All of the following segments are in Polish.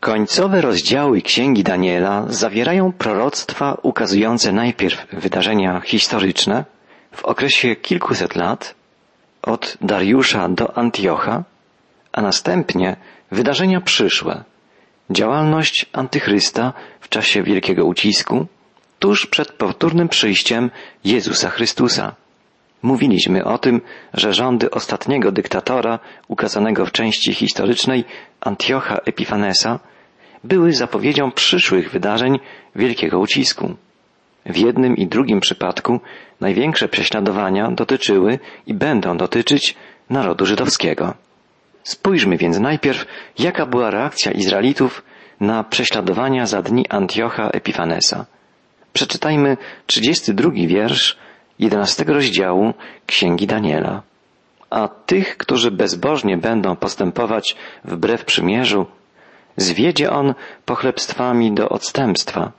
Końcowe rozdziały Księgi Daniela zawierają proroctwa ukazujące najpierw wydarzenia historyczne w okresie kilkuset lat, od Dariusza do Antiocha, a następnie wydarzenia przyszłe, działalność antychrysta w czasie wielkiego ucisku, tuż przed powtórnym przyjściem Jezusa Chrystusa. Mówiliśmy o tym, że rządy ostatniego dyktatora, ukazanego w części historycznej Antiocha Epifanesa, były zapowiedzią przyszłych wydarzeń wielkiego ucisku. W jednym i drugim przypadku największe prześladowania dotyczyły i będą dotyczyć narodu żydowskiego. Spójrzmy więc najpierw, jaka była reakcja Izraelitów na prześladowania za dni Antiocha Epifanesa. Przeczytajmy 32 wiersz 11 rozdziału Księgi Daniela. A tych, którzy bezbożnie będą postępować wbrew przymierzu, zwiedzie on pochlebstwami do odstępstwa,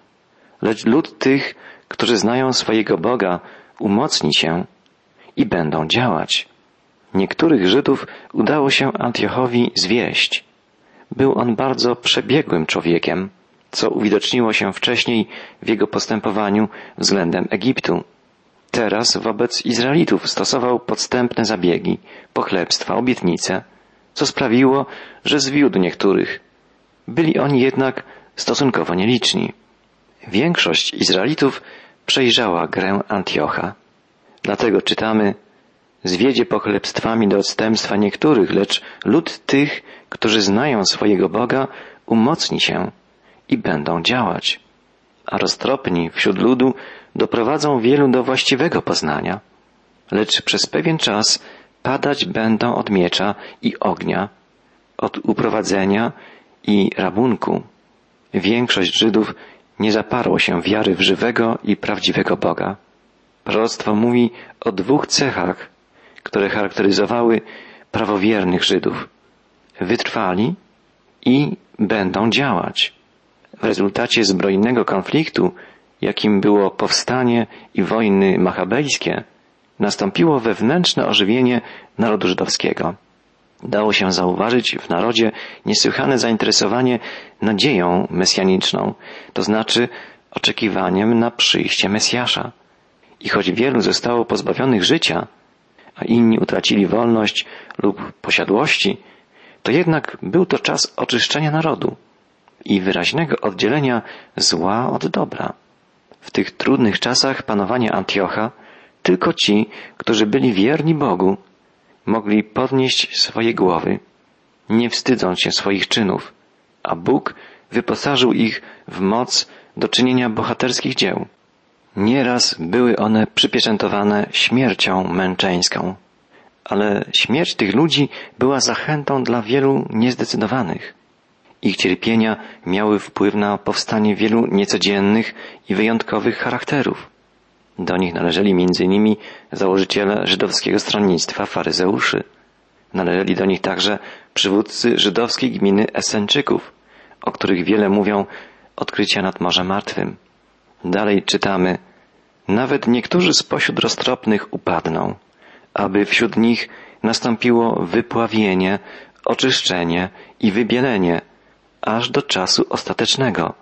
lecz lud tych, którzy znają swojego Boga, umocni się i będą działać. Niektórych Żydów udało się Antiochowi zwieść. Był on bardzo przebiegłym człowiekiem, co uwidoczniło się wcześniej w jego postępowaniu względem Egiptu. Teraz wobec Izraelitów stosował podstępne zabiegi, pochlebstwa, obietnice, co sprawiło, że zwiódł niektórych. Byli oni jednak stosunkowo nieliczni. Większość Izraelitów przejrzała grę Antiocha. Dlatego czytamy Zwiedzie pochlebstwami do odstępstwa niektórych, lecz lud tych, którzy znają swojego Boga, umocni się i będą działać. A roztropni wśród ludu doprowadzą wielu do właściwego poznania. Lecz przez pewien czas padać będą od miecza i ognia, od uprowadzenia i rabunku. Większość Żydów nie zaparło się wiary w żywego i prawdziwego Boga. Proroctwo mówi o dwóch cechach, które charakteryzowały prawowiernych Żydów. Wytrwali i będą działać. W rezultacie zbrojnego konfliktu, jakim było powstanie i wojny machabejskie, nastąpiło wewnętrzne ożywienie narodu żydowskiego. Dało się zauważyć w narodzie niesłychane zainteresowanie nadzieją mesjaniczną, to znaczy oczekiwaniem na przyjście Mesjasza. I choć wielu zostało pozbawionych życia, a inni utracili wolność lub posiadłości, to jednak był to czas oczyszczenia narodu i wyraźnego oddzielenia zła od dobra. W tych trudnych czasach panowania Antiocha tylko ci, którzy byli wierni Bogu, mogli podnieść swoje głowy, nie wstydząc się swoich czynów, a Bóg wyposażył ich w moc do czynienia bohaterskich dzieł. Nieraz były one przypieczętowane śmiercią męczeńską, ale śmierć tych ludzi była zachętą dla wielu niezdecydowanych. Ich cierpienia miały wpływ na powstanie wielu niecodziennych i wyjątkowych charakterów. Do nich należeli m.in. założyciele żydowskiego stronnictwa faryzeuszy. Należeli do nich także przywódcy żydowskiej gminy Esenczyków, o których wiele mówią odkrycia nad Morzem Martwym. Dalej czytamy, nawet niektórzy spośród roztropnych upadną, aby wśród nich nastąpiło wypławienie, oczyszczenie i wybielenie, aż do czasu ostatecznego,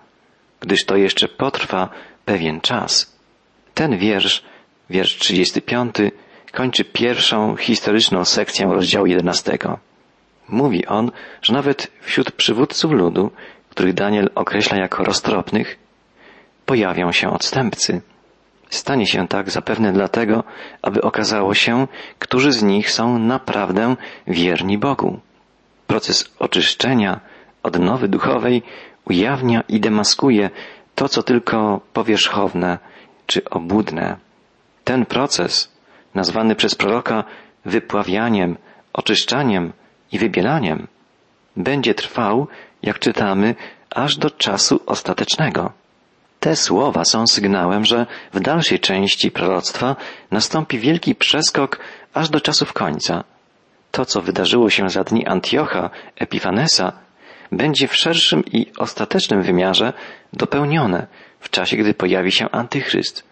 gdyż to jeszcze potrwa pewien czas. Ten wiersz, wiersz 35, kończy pierwszą historyczną sekcję rozdziału 11. Mówi on, że nawet wśród przywódców ludu, których Daniel określa jako roztropnych, pojawią się odstępcy. Stanie się tak zapewne dlatego, aby okazało się, którzy z nich są naprawdę wierni Bogu. Proces oczyszczenia, odnowy duchowej ujawnia i demaskuje to, co tylko powierzchowne czy obłudne. Ten proces, nazwany przez proroka wypławianiem, oczyszczaniem i wybielaniem, będzie trwał, jak czytamy, aż do czasu ostatecznego. Te słowa są sygnałem, że w dalszej części proroctwa nastąpi wielki przeskok aż do czasów końca. To, co wydarzyło się za dni Antiocha Epifanesa, będzie w szerszym i ostatecznym wymiarze dopełnione w czasie, gdy pojawi się Antychryst,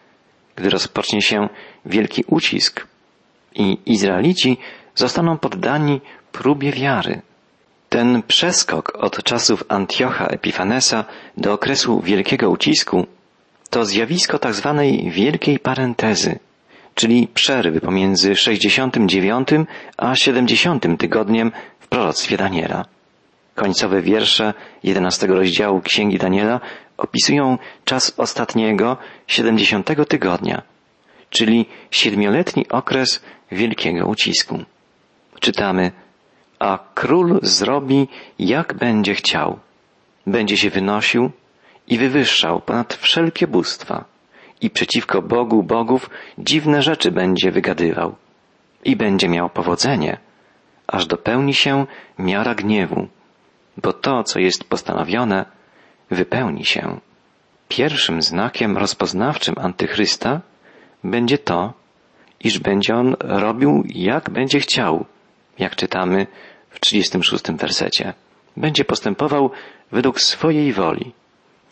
gdy rozpocznie się wielki ucisk i Izraelici zostaną poddani próbie wiary. Ten przeskok od czasów Antiocha Epifanesa do okresu wielkiego ucisku to zjawisko tak zwanej wielkiej parentezy, czyli przerwy pomiędzy 69 a 70 tygodniem w proroctwie Daniela. Końcowe wiersze 11 rozdziału Księgi Daniela opisują czas ostatniego 70 tygodnia, czyli siedmioletni okres wielkiego ucisku. Czytamy, a król zrobi jak będzie chciał. Będzie się wynosił i wywyższał ponad wszelkie bóstwa i przeciwko Bogu bogów dziwne rzeczy będzie wygadywał i będzie miał powodzenie, aż dopełni się miara gniewu, bo to, co jest postanowione, wypełni się. Pierwszym znakiem rozpoznawczym antychrysta będzie to, iż będzie on robił jak będzie chciał, jak czytamy w 36 wersecie. Będzie postępował według swojej woli.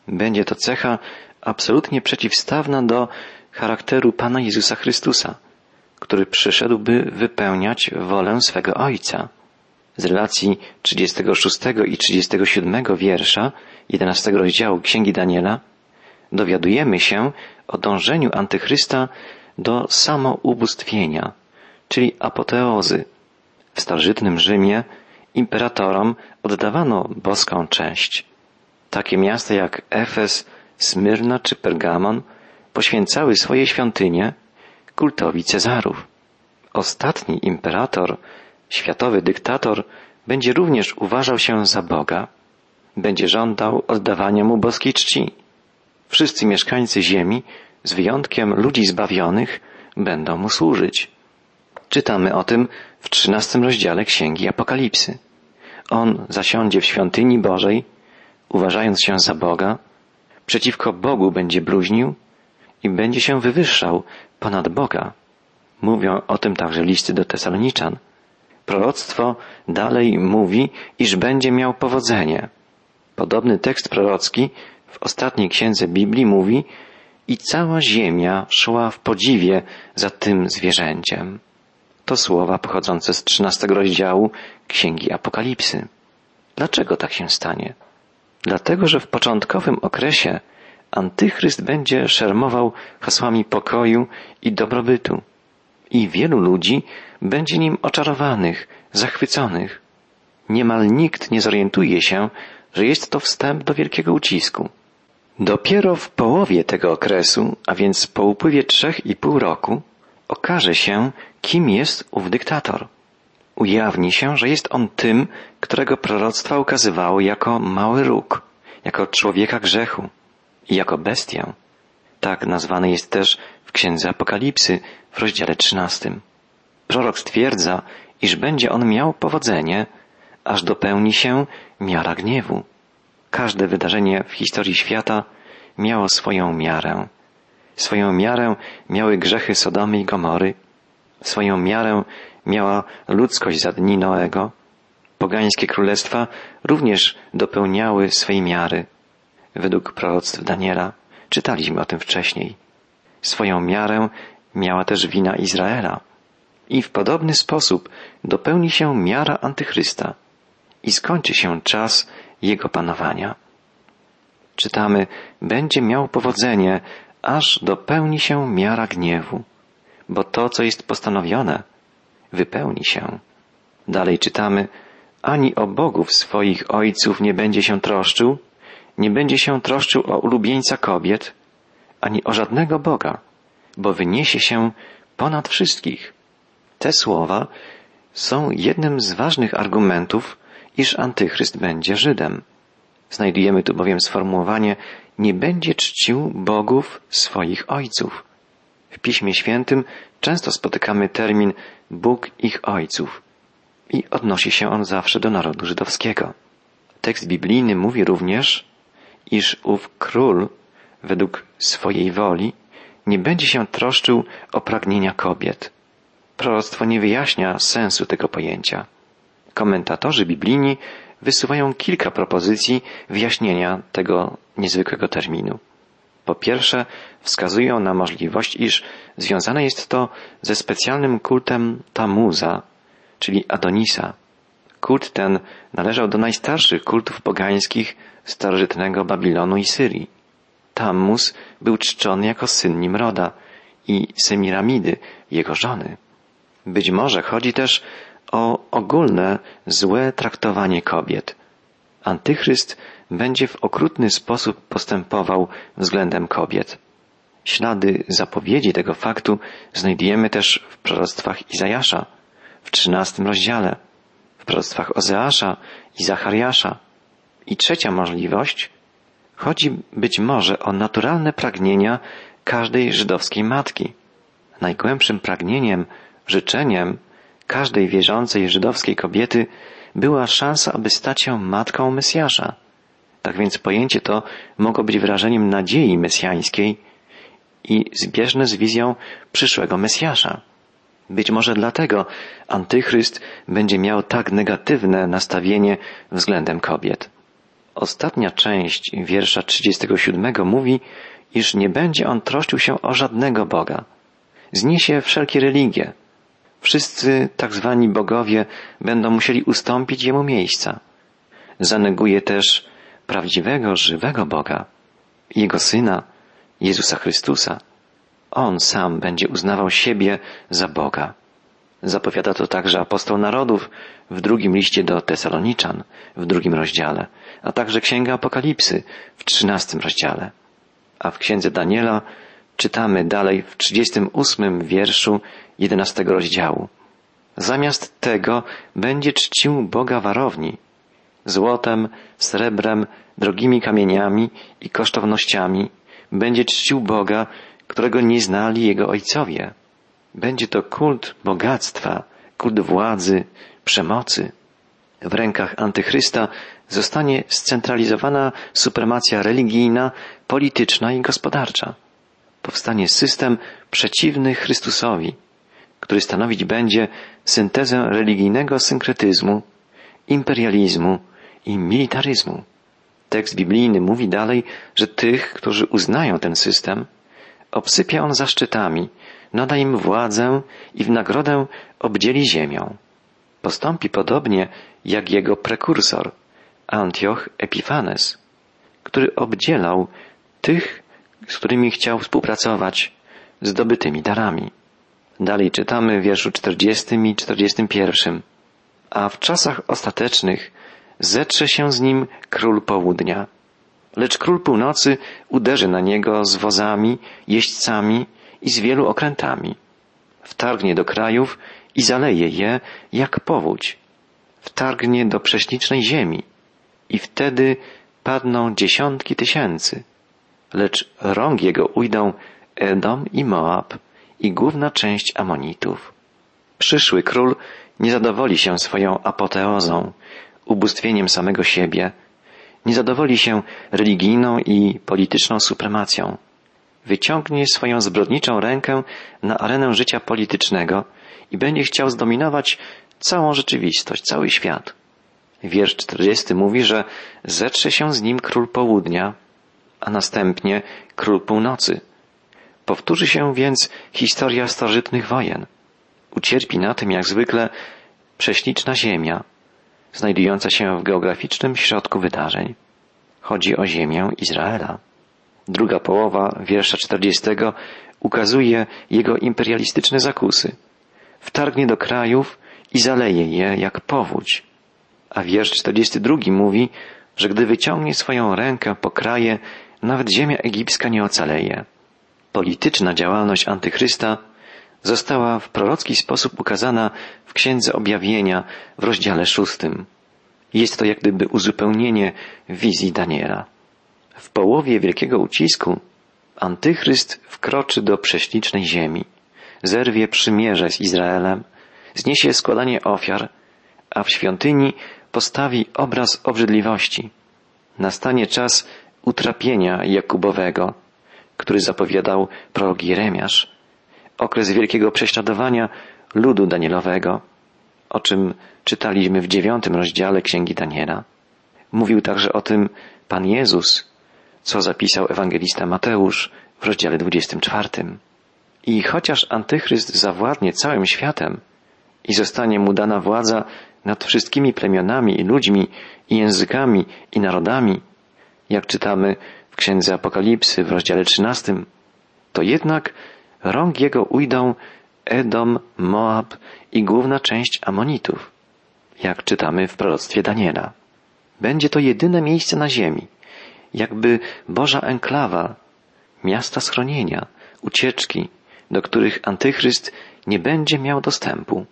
Będzie to cecha absolutnie przeciwstawna do charakteru Pana Jezusa Chrystusa, który przyszedł, by wypełniać wolę swego Ojca. Z relacji 36 i 37 wiersza 11 rozdziału Księgi Daniela dowiadujemy się o dążeniu antychrysta do samoubóstwienia, czyli apoteozy. W starożytnym Rzymie imperatorom oddawano boską cześć. Takie miasta jak Efes, Smyrna czy Pergamon poświęcały swoje świątynie kultowi Cezarów. Ostatni imperator, światowy dyktator, będzie również uważał się za Boga, będzie żądał oddawania mu boskiej czci. Wszyscy mieszkańcy ziemi, z wyjątkiem ludzi zbawionych, będą mu służyć. Czytamy o tym w trzynastym rozdziale Księgi Apokalipsy. On zasiądzie w świątyni Bożej, uważając się za Boga, przeciwko Bogu będzie bluźnił i będzie się wywyższał ponad Boga. Mówią o tym także listy do Tesaloniczan. Proroctwo dalej mówi, iż będzie miał powodzenie. Podobny tekst prorocki w ostatniej księdze Biblii mówi i cała ziemia szła w podziwie za tym zwierzęciem. To słowa pochodzące z trzynastego rozdziału Księgi Apokalipsy. Dlaczego tak się stanie? Dlatego, że w początkowym okresie antychryst będzie szermował hasłami pokoju i dobrobytu i wielu ludzi będzie nim oczarowanych, zachwyconych. Niemal nikt nie zorientuje się, że jest to wstęp do wielkiego ucisku. Dopiero w połowie tego okresu, a więc po upływie trzech i pół roku, okaże się, kim jest ów dyktator. Ujawni się, że jest on tym, którego proroctwa ukazywały jako mały róg, jako człowieka grzechu i jako bestię. Tak nazwany jest też w Księdze Apokalipsy w rozdziale trzynastym. Prorok stwierdza, iż będzie on miał powodzenie, aż dopełni się miara gniewu. Każde wydarzenie w historii świata miało swoją miarę. Swoją miarę miały grzechy Sodomy i Gomory, swoją miarę miała ludzkość za dni Noego. Pogańskie królestwa również dopełniały swej miary. Według proroctw Daniela czytaliśmy o tym wcześniej. Swoją miarę miała też wina Izraela. I w podobny sposób dopełni się miara antychrysta i skończy się czas jego panowania. Czytamy, będzie miał powodzenie, aż dopełni się miara gniewu, bo to, co jest postanowione, wypełni się. Dalej czytamy, ani o bogów swoich ojców nie będzie się troszczył, nie będzie się troszczył o ulubieńca kobiet, ani o żadnego Boga, bo wyniesie się ponad wszystkich. Te słowa są jednym z ważnych argumentów, iż antychryst będzie Żydem. Znajdujemy tu bowiem sformułowanie nie będzie czcił bogów swoich ojców. W Piśmie Świętym często spotykamy termin Bóg ich ojców i odnosi się on zawsze do narodu żydowskiego. Tekst biblijny mówi również, iż ów król według swojej woli nie będzie się troszczył o pragnienia kobiet. Proroctwo nie wyjaśnia sensu tego pojęcia. Komentatorzy biblijni wysuwają kilka propozycji wyjaśnienia tego niezwykłego terminu. Po pierwsze, wskazują na możliwość, iż związane jest to ze specjalnym kultem Tamuza, czyli Adonisa, Kult ten należał do najstarszych kultów pogańskich starożytnego Babilonu i Syrii. Tammus był czczony jako syn Nimroda i Semiramidy, jego żony. Być może chodzi też o ogólne złe traktowanie kobiet. Antychryst będzie w okrutny sposób postępował względem kobiet. Ślady zapowiedzi tego faktu znajdujemy też w proroctwach Izajasza w trzynastym rozdziale, w proroctwach Ozeasza i Zachariasza. I trzecia możliwość chodzi być może o naturalne pragnienia każdej żydowskiej matki. Najgłębszym pragnieniem, życzeniem każdej wierzącej żydowskiej kobiety była szansa, aby stać się matką Mesjasza. Tak więc pojęcie to mogło być wyrażeniem nadziei mesjańskiej i zbieżne z wizją przyszłego Mesjasza. Być może dlatego Antychryst będzie miał tak negatywne nastawienie względem kobiet. Ostatnia część wiersza 37 mówi, iż nie będzie on troszczył się o żadnego Boga. Zniesie wszelkie religie. Wszyscy tak zwani bogowie będą musieli ustąpić jemu miejsca. Zaneguje też prawdziwego, żywego Boga, Jego Syna, Jezusa Chrystusa. On sam będzie uznawał siebie za Boga. Zapowiada to także apostoł narodów w drugim liście do Tesaloniczan, w drugim rozdziale, a także Księga Apokalipsy w trzynastym rozdziale. A w Księdze Daniela czytamy dalej w trzydziestym ósmym wierszu jedenastego rozdziału. Zamiast tego będzie czcił Boga warowni, złotem, srebrem, drogimi kamieniami i kosztownościami, będzie czcił Boga, którego nie znali jego ojcowie. Będzie to kult bogactwa, kult władzy, przemocy. W rękach antychrysta zostanie scentralizowana supremacja religijna, polityczna i gospodarcza. Powstanie system przeciwny Chrystusowi, który stanowić będzie syntezę religijnego synkretyzmu, imperializmu i militaryzmu. Tekst biblijny mówi dalej, że tych, którzy uznają ten system, obsypia on zaszczytami, nada im władzę i w nagrodę obdzieli ziemią. Postąpi podobnie jak jego prekursor, Antioch Epifanes, który obdzielał tych, z którymi chciał współpracować, zdobytymi darami. Dalej czytamy w wierszu 40 i 41. A w czasach ostatecznych zetrze się z nim król południa. Lecz król północy uderzy na niego z wozami, jeźdźcami i z wielu okrętami. Wtargnie do krajów i zaleje je jak powódź. Wtargnie do prześlicznej ziemi i wtedy padną dziesiątki tysięcy. Lecz rąk jego ujdą Edom i Moab i główna część Amonitów. Przyszły król nie zadowoli się swoją apoteozą, ubóstwieniem samego siebie, nie zadowoli się religijną i polityczną supremacją. Wyciągnie swoją zbrodniczą rękę na arenę życia politycznego i będzie chciał zdominować całą rzeczywistość, cały świat. Wiersz 40 mówi, że zetrze się z nim król południa, a następnie król północy. Powtórzy się więc historia starożytnych wojen. Ucierpi na tym, jak zwykle, prześliczna ziemia, znajdująca się w geograficznym środku wydarzeń. Chodzi o ziemię Izraela. Druga połowa wiersza 40 ukazuje jego imperialistyczne zakusy. Wtargnie do krajów i zaleje je jak powódź. A wiersz 42 mówi, że gdy wyciągnie swoją rękę po kraje, nawet ziemia egipska nie ocaleje. Polityczna działalność antychrysta została w prorocki sposób ukazana w Księdze Objawienia w rozdziale szóstym. Jest to jak gdyby uzupełnienie wizji Daniela. W połowie wielkiego ucisku Antychryst wkroczy do prześlicznej ziemi, zerwie przymierze z Izraelem, zniesie składanie ofiar, a w świątyni postawi obraz obrzydliwości. Nastanie czas utrapienia Jakubowego, który zapowiadał prorok Jeremiasz, okres wielkiego prześladowania ludu Danielowego, o czym czytaliśmy w dziewiątym rozdziale Księgi Daniela. Mówił także o tym Pan Jezus, co zapisał ewangelista Mateusz w rozdziale 24. I chociaż Antychryst zawładnie całym światem i zostanie mu dana władza nad wszystkimi plemionami i ludźmi i językami i narodami, jak czytamy w Księdze Apokalipsy w rozdziale 13, to jednak rąk jego ujdą Edom, Moab i główna część Amonitów, jak czytamy w proroctwie Daniela. Będzie to jedyne miejsce na ziemi, jakby Boża enklawa, miasta schronienia, ucieczki, do których Antychryst nie będzie miał dostępu.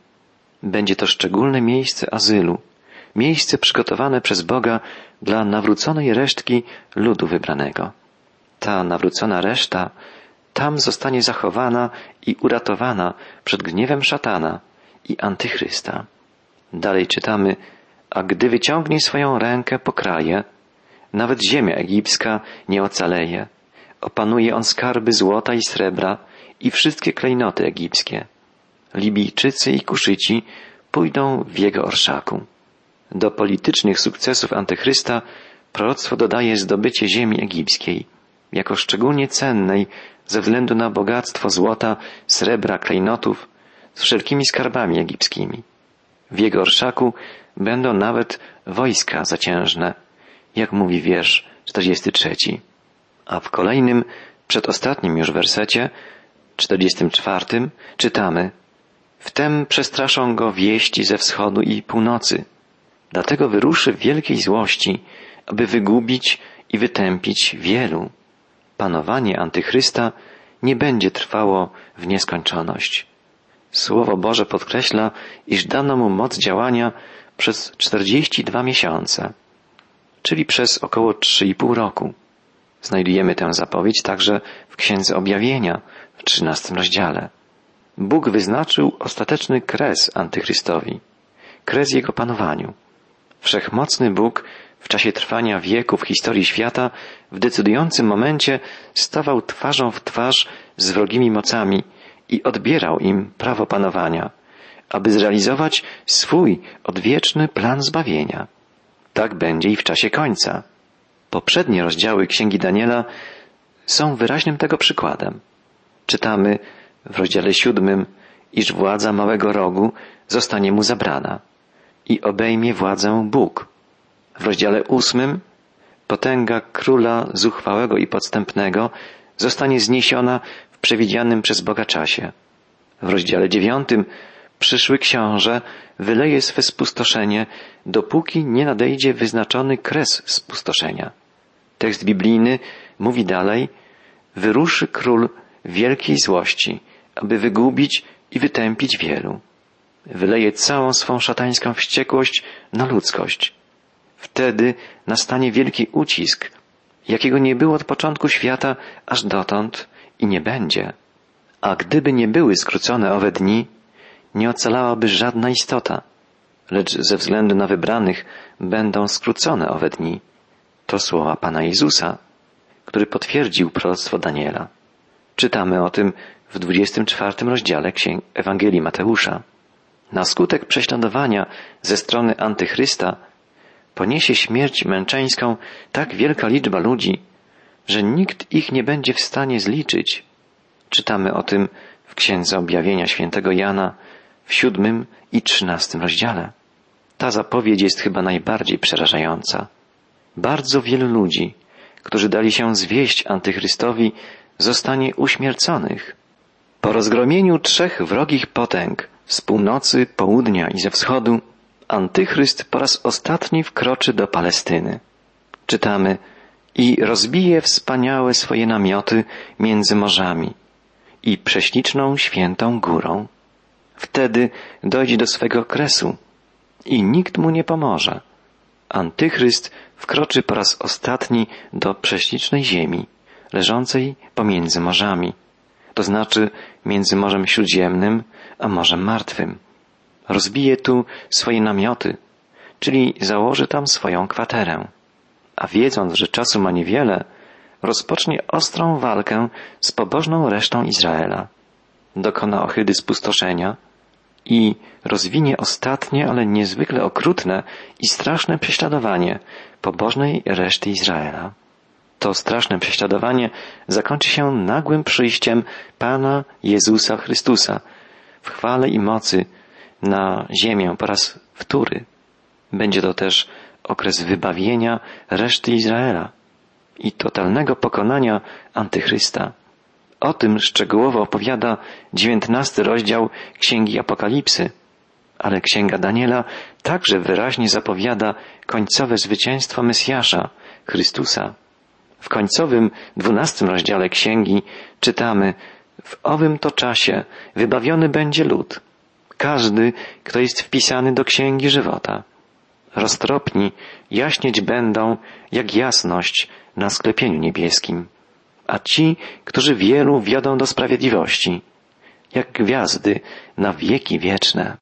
Będzie to szczególne miejsce azylu, miejsce przygotowane przez Boga dla nawróconej resztki ludu wybranego. Ta nawrócona reszta tam zostanie zachowana i uratowana przed gniewem szatana i antychrysta. Dalej czytamy, a gdy wyciągnie swoją rękę po kraje, nawet ziemia egipska nie ocaleje. Opanuje on skarby złota i srebra i wszystkie klejnoty egipskie. Libijczycy i Kuszyci pójdą w jego orszaku. Do politycznych sukcesów Antychrysta proroctwo dodaje zdobycie ziemi egipskiej, jako szczególnie cennej ze względu na bogactwo złota, srebra, klejnotów z wszelkimi skarbami egipskimi. W jego orszaku będą nawet wojska zaciężne, jak mówi wiersz 43. A w kolejnym, przedostatnim już wersecie, 44, czytamy Wtem przestraszą go wieści ze wschodu i północy. Dlatego wyruszy w wielkiej złości, aby wygubić i wytępić wielu. Panowanie antychrysta nie będzie trwało w nieskończoność. Słowo Boże podkreśla, iż dano mu moc działania przez 42 miesiące, czyli przez około 3,5 roku. Znajdujemy tę zapowiedź także w Księdze Objawienia w 13 rozdziale. Bóg wyznaczył ostateczny kres antychrystowi, kres jego panowaniu. Wszechmocny Bóg w czasie trwania wieków historii świata w decydującym momencie stawał twarzą w twarz z wrogimi mocami i odbierał im prawo panowania, aby zrealizować swój odwieczny plan zbawienia. Tak będzie i w czasie końca. Poprzednie rozdziały Księgi Daniela są wyraźnym tego przykładem. Czytamy w rozdziale siódmym, iż władza małego rogu zostanie mu zabrana i obejmie władzę Bóg. W rozdziale ósmym potęga króla zuchwałego i podstępnego zostanie zniesiona w przewidzianym przez Boga czasie. W rozdziale dziewiątym przyszły książę wyleje swe spustoszenie, dopóki nie nadejdzie wyznaczony kres spustoszenia. Tekst biblijny mówi dalej, wyruszy król wielkiej złości, aby wygubić i wytępić wielu. Wyleje całą swą szatańską wściekłość na ludzkość. Wtedy nastanie wielki ucisk, jakiego nie było od początku świata aż dotąd i nie będzie. A gdyby nie były skrócone owe dni, nie ocalałaby żadna istota, lecz ze względu na wybranych będą skrócone owe dni. To słowa Pana Jezusa, który potwierdził proroctwo Daniela. Czytamy o tym w 24 rozdziale Księg Ewangelii Mateusza. Na skutek prześladowania ze strony antychrysta poniesie śmierć męczeńską tak wielka liczba ludzi, że nikt ich nie będzie w stanie zliczyć. Czytamy o tym w Księdze Objawienia świętego Jana w siódmym i trzynastym rozdziale. Ta zapowiedź jest chyba najbardziej przerażająca. Bardzo wielu ludzi, którzy dali się zwieść antychrystowi, zostanie uśmierconych. Po rozgromieniu trzech wrogich potęg z północy, południa i ze wschodu, Antychryst po raz ostatni wkroczy do Palestyny. Czytamy i rozbije wspaniałe swoje namioty między morzami i prześliczną świętą górą. Wtedy dojdzie do swego kresu i nikt mu nie pomoże. Antychryst wkroczy po raz ostatni do prześlicznej ziemi, leżącej pomiędzy morzami, to znaczy między Morzem Śródziemnym a Morzem Martwym. Rozbije tu swoje namioty, czyli założy tam swoją kwaterę. A wiedząc, że czasu ma niewiele, rozpocznie ostrą walkę z pobożną resztą Izraela. Dokona ohydy spustoszenia i rozwinie ostatnie, ale niezwykle okrutne i straszne prześladowanie pobożnej reszty Izraela. To straszne prześladowanie zakończy się nagłym przyjściem Pana Jezusa Chrystusa w chwale i mocy na ziemię po raz wtóry. Będzie to też okres wybawienia reszty Izraela i totalnego pokonania antychrysta. O tym szczegółowo opowiada dziewiętnasty rozdział Księgi Apokalipsy, ale Księga Daniela także wyraźnie zapowiada końcowe zwycięstwo Mesjasza, Chrystusa. W końcowym dwunastym rozdziale Księgi czytamy w owym to czasie wybawiony będzie lud, każdy, kto jest wpisany do Księgi Żywota. Roztropni jaśnieć będą jak jasność na sklepieniu niebieskim, a ci, którzy wielu wiodą do sprawiedliwości, jak gwiazdy na wieki wieczne.